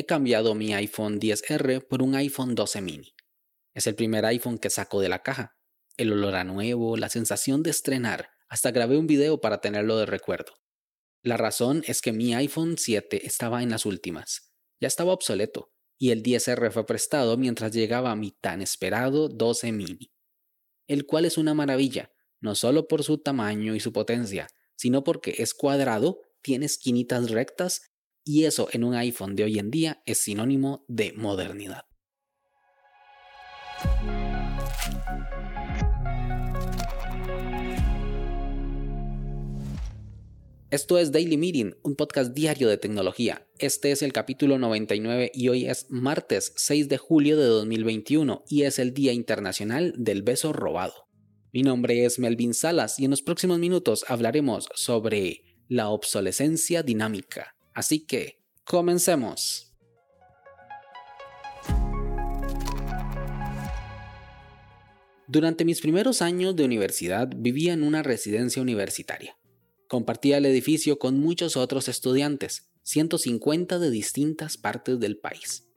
he cambiado mi iPhone 10R por un iPhone 12 mini. Es el primer iPhone que saco de la caja. El olor a nuevo, la sensación de estrenar, hasta grabé un video para tenerlo de recuerdo. La razón es que mi iPhone 7 estaba en las últimas. Ya estaba obsoleto, y el 10R fue prestado mientras llegaba mi tan esperado 12 mini. El cual es una maravilla, no solo por su tamaño y su potencia, sino porque es cuadrado, tiene esquinitas rectas y eso en un iPhone de hoy en día es sinónimo de modernidad. Esto es Daily Meeting, un podcast diario de tecnología. Este es el capítulo 99 y hoy es martes 6 de julio de 2021 y es el Día Internacional del Beso Robado. Mi nombre es Melvin Salas y en los próximos minutos hablaremos sobre la obsolescencia dinámica. Así que, comencemos. Durante mis primeros años de universidad vivía en una residencia universitaria. Compartía el edificio con muchos otros estudiantes, 150 de distintas partes del país.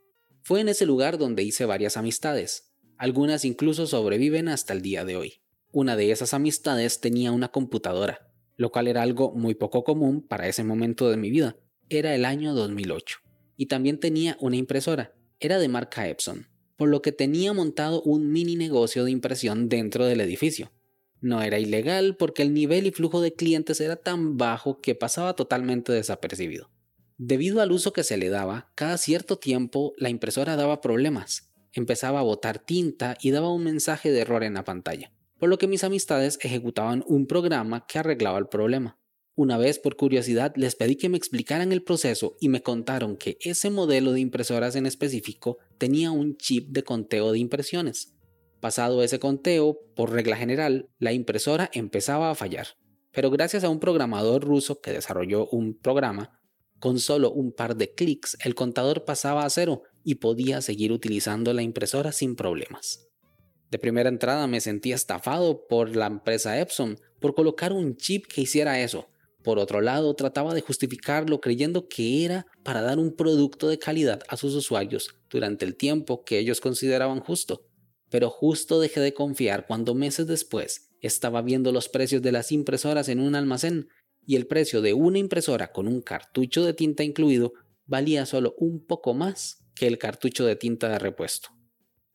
Fue en ese lugar donde hice varias amistades, algunas incluso sobreviven hasta el día de hoy. Una de esas amistades tenía una computadora, lo cual era algo muy poco común para ese momento de mi vida. Era el año 2008. Y también tenía una impresora, era de marca Epson, por lo que tenía montado un mini negocio de impresión dentro del edificio. No era ilegal porque el nivel y flujo de clientes era tan bajo que pasaba totalmente desapercibido. Debido al uso que se le daba, cada cierto tiempo la impresora daba problemas. Empezaba a botar tinta y daba un mensaje de error en la pantalla, por lo que mis amistades ejecutaban un programa que arreglaba el problema. Una vez por curiosidad les pedí que me explicaran el proceso y me contaron que ese modelo de impresoras en específico tenía un chip de conteo de impresiones, Pasado ese conteo, por regla general, la impresora empezaba a fallar. Pero gracias a un programador ruso que desarrolló un programa, con solo un par de clics el contador pasaba a cero y podía seguir utilizando la impresora sin problemas. De primera entrada me sentí estafado por la empresa Epson por colocar un chip que hiciera eso. Por otro lado, trataba de justificarlo creyendo que era para dar un producto de calidad a sus usuarios durante el tiempo que ellos consideraban justo pero justo dejé de confiar cuando meses después estaba viendo los precios de las impresoras en un almacén y el precio de una impresora con un cartucho de tinta incluido valía solo un poco más que el cartucho de tinta de repuesto.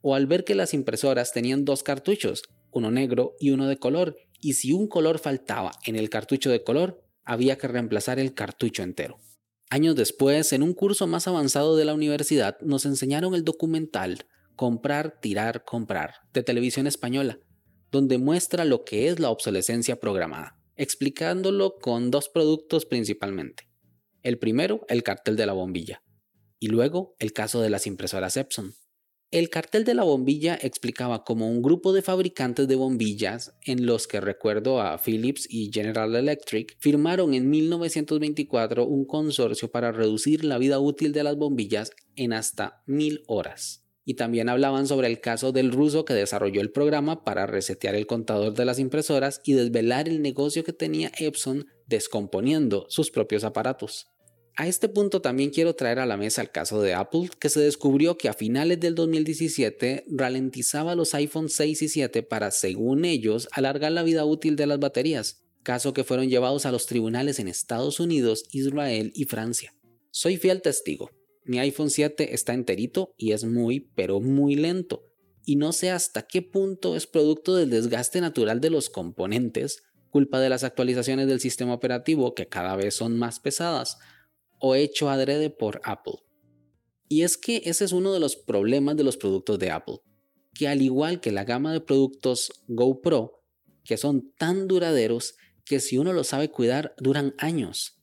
O al ver que las impresoras tenían dos cartuchos, uno negro y uno de color, y si un color faltaba en el cartucho de color, había que reemplazar el cartucho entero. Años después, en un curso más avanzado de la universidad, nos enseñaron el documental Comprar, Tirar, Comprar, de televisión española, donde muestra lo que es la obsolescencia programada, explicándolo con dos productos principalmente. El primero, el cartel de la bombilla, y luego el caso de las impresoras Epson. El cartel de la bombilla explicaba cómo un grupo de fabricantes de bombillas, en los que recuerdo a Philips y General Electric, firmaron en 1924 un consorcio para reducir la vida útil de las bombillas en hasta mil horas y también hablaban sobre el caso del ruso que desarrolló el programa para resetear el contador de las impresoras y desvelar el negocio que tenía Epson descomponiendo sus propios aparatos. A este punto también quiero traer a la mesa el caso de Apple, que se descubrió que a finales del 2017 ralentizaba los iPhone 6 y 7 para, según ellos, alargar la vida útil de las baterías, caso que fueron llevados a los tribunales en Estados Unidos, Israel y Francia. Soy fiel testigo, mi iPhone 7 está enterito y es muy, pero muy lento. Y no sé hasta qué punto es producto del desgaste natural de los componentes, culpa de las actualizaciones del sistema operativo que cada vez son más pesadas, o hecho adrede por Apple. Y es que ese es uno de los problemas de los productos de Apple, que al igual que la gama de productos GoPro, que son tan duraderos que si uno los sabe cuidar duran años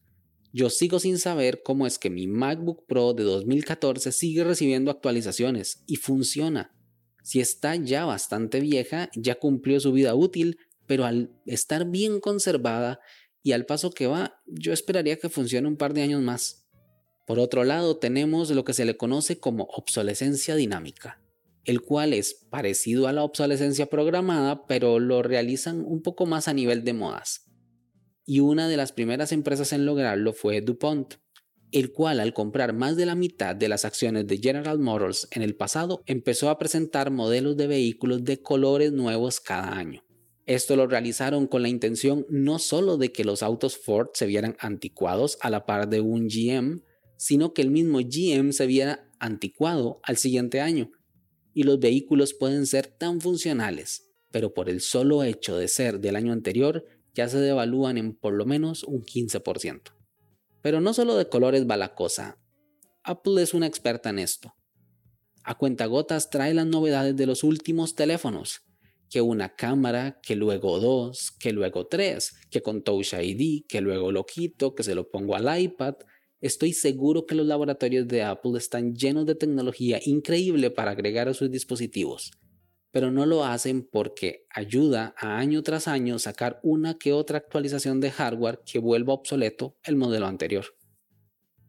yo sigo sin saber cómo es que mi MacBook Pro de 2014 sigue recibiendo actualizaciones y funciona. Si está ya bastante vieja, ya cumplió su vida útil, pero al estar bien conservada y al paso que va, yo esperaría que funcione un par de años más. Por otro lado, tenemos lo que se le conoce como obsolescencia dinámica, el cual es parecido a la obsolescencia programada, pero lo realizan un poco más a nivel de modas y una de las primeras empresas en lograrlo fue DuPont. el cual al comprar más de la mitad de las acciones de General Motors en el pasado empezó a presentar modelos de vehículos de colores nuevos cada año. Esto lo realizaron con la intención no solo de que los autos Ford se vieran anticuados a la par de un GM, sino que el mismo GM se viera anticuado al siguiente año. Y los vehículos pueden ser tan funcionales, pero por el solo hecho de ser del año anterior ya se devalúan en por lo menos un 15%. Pero no solo de colores va la cosa. Apple es una experta en esto. A cuentagotas trae las novedades de los últimos teléfonos, que una cámara, que luego dos, que luego tres, que con Touch ID, que luego lo quito, que se lo pongo al iPad. Estoy seguro que los laboratorios de Apple están llenos de tecnología increíble para agregar a sus dispositivos, pero no lo hacen porque ayuda a año tras año sacar una que otra actualización de hardware que vuelva obsoleto el modelo anterior.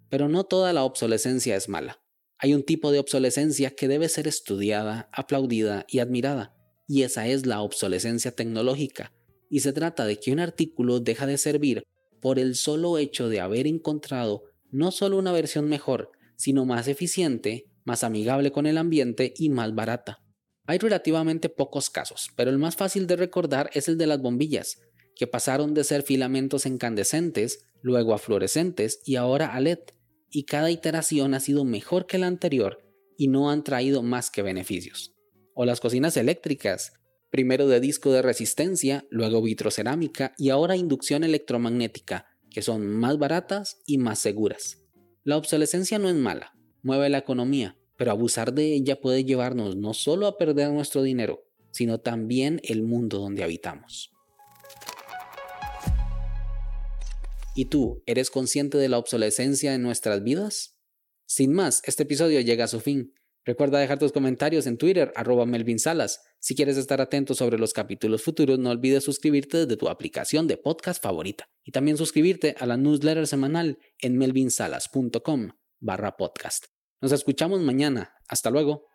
Pero no toda la obsolescencia es mala. Hay un tipo de obsolescencia que debe ser estudiada, aplaudida y admirada y esa es la obsolescencia tecnológica, y se trata de que un artículo deja de servir por el solo hecho de haber encontrado no solo una versión mejor, sino más eficiente, más amigable con el ambiente y más barata. Hay relativamente pocos casos, pero el más fácil de recordar es el de las bombillas, que pasaron de ser filamentos incandescentes, luego a fluorescentes y ahora a LED, y cada iteración ha sido mejor que la anterior y no han traído más que beneficios o las cocinas eléctricas, primero de disco de resistencia, luego vitrocerámica y ahora inducción electromagnética, que son más baratas y más seguras. La obsolescencia no es mala, mueve la economía, pero abusar de ella puede llevarnos no solo a perder nuestro dinero, sino también el mundo donde habitamos. ¿Y tú, eres consciente de la obsolescencia en nuestras vidas? Sin más, este episodio llega a su fin. Recuerda dejar tus comentarios en Twitter, arroba Melvin Salas. Si quieres estar atento sobre los capítulos futuros, no olvides suscribirte desde tu aplicación de podcast favorita. Y también suscribirte a la newsletter semanal en melvinsalas.com barra podcast. Nos escuchamos mañana. Hasta luego.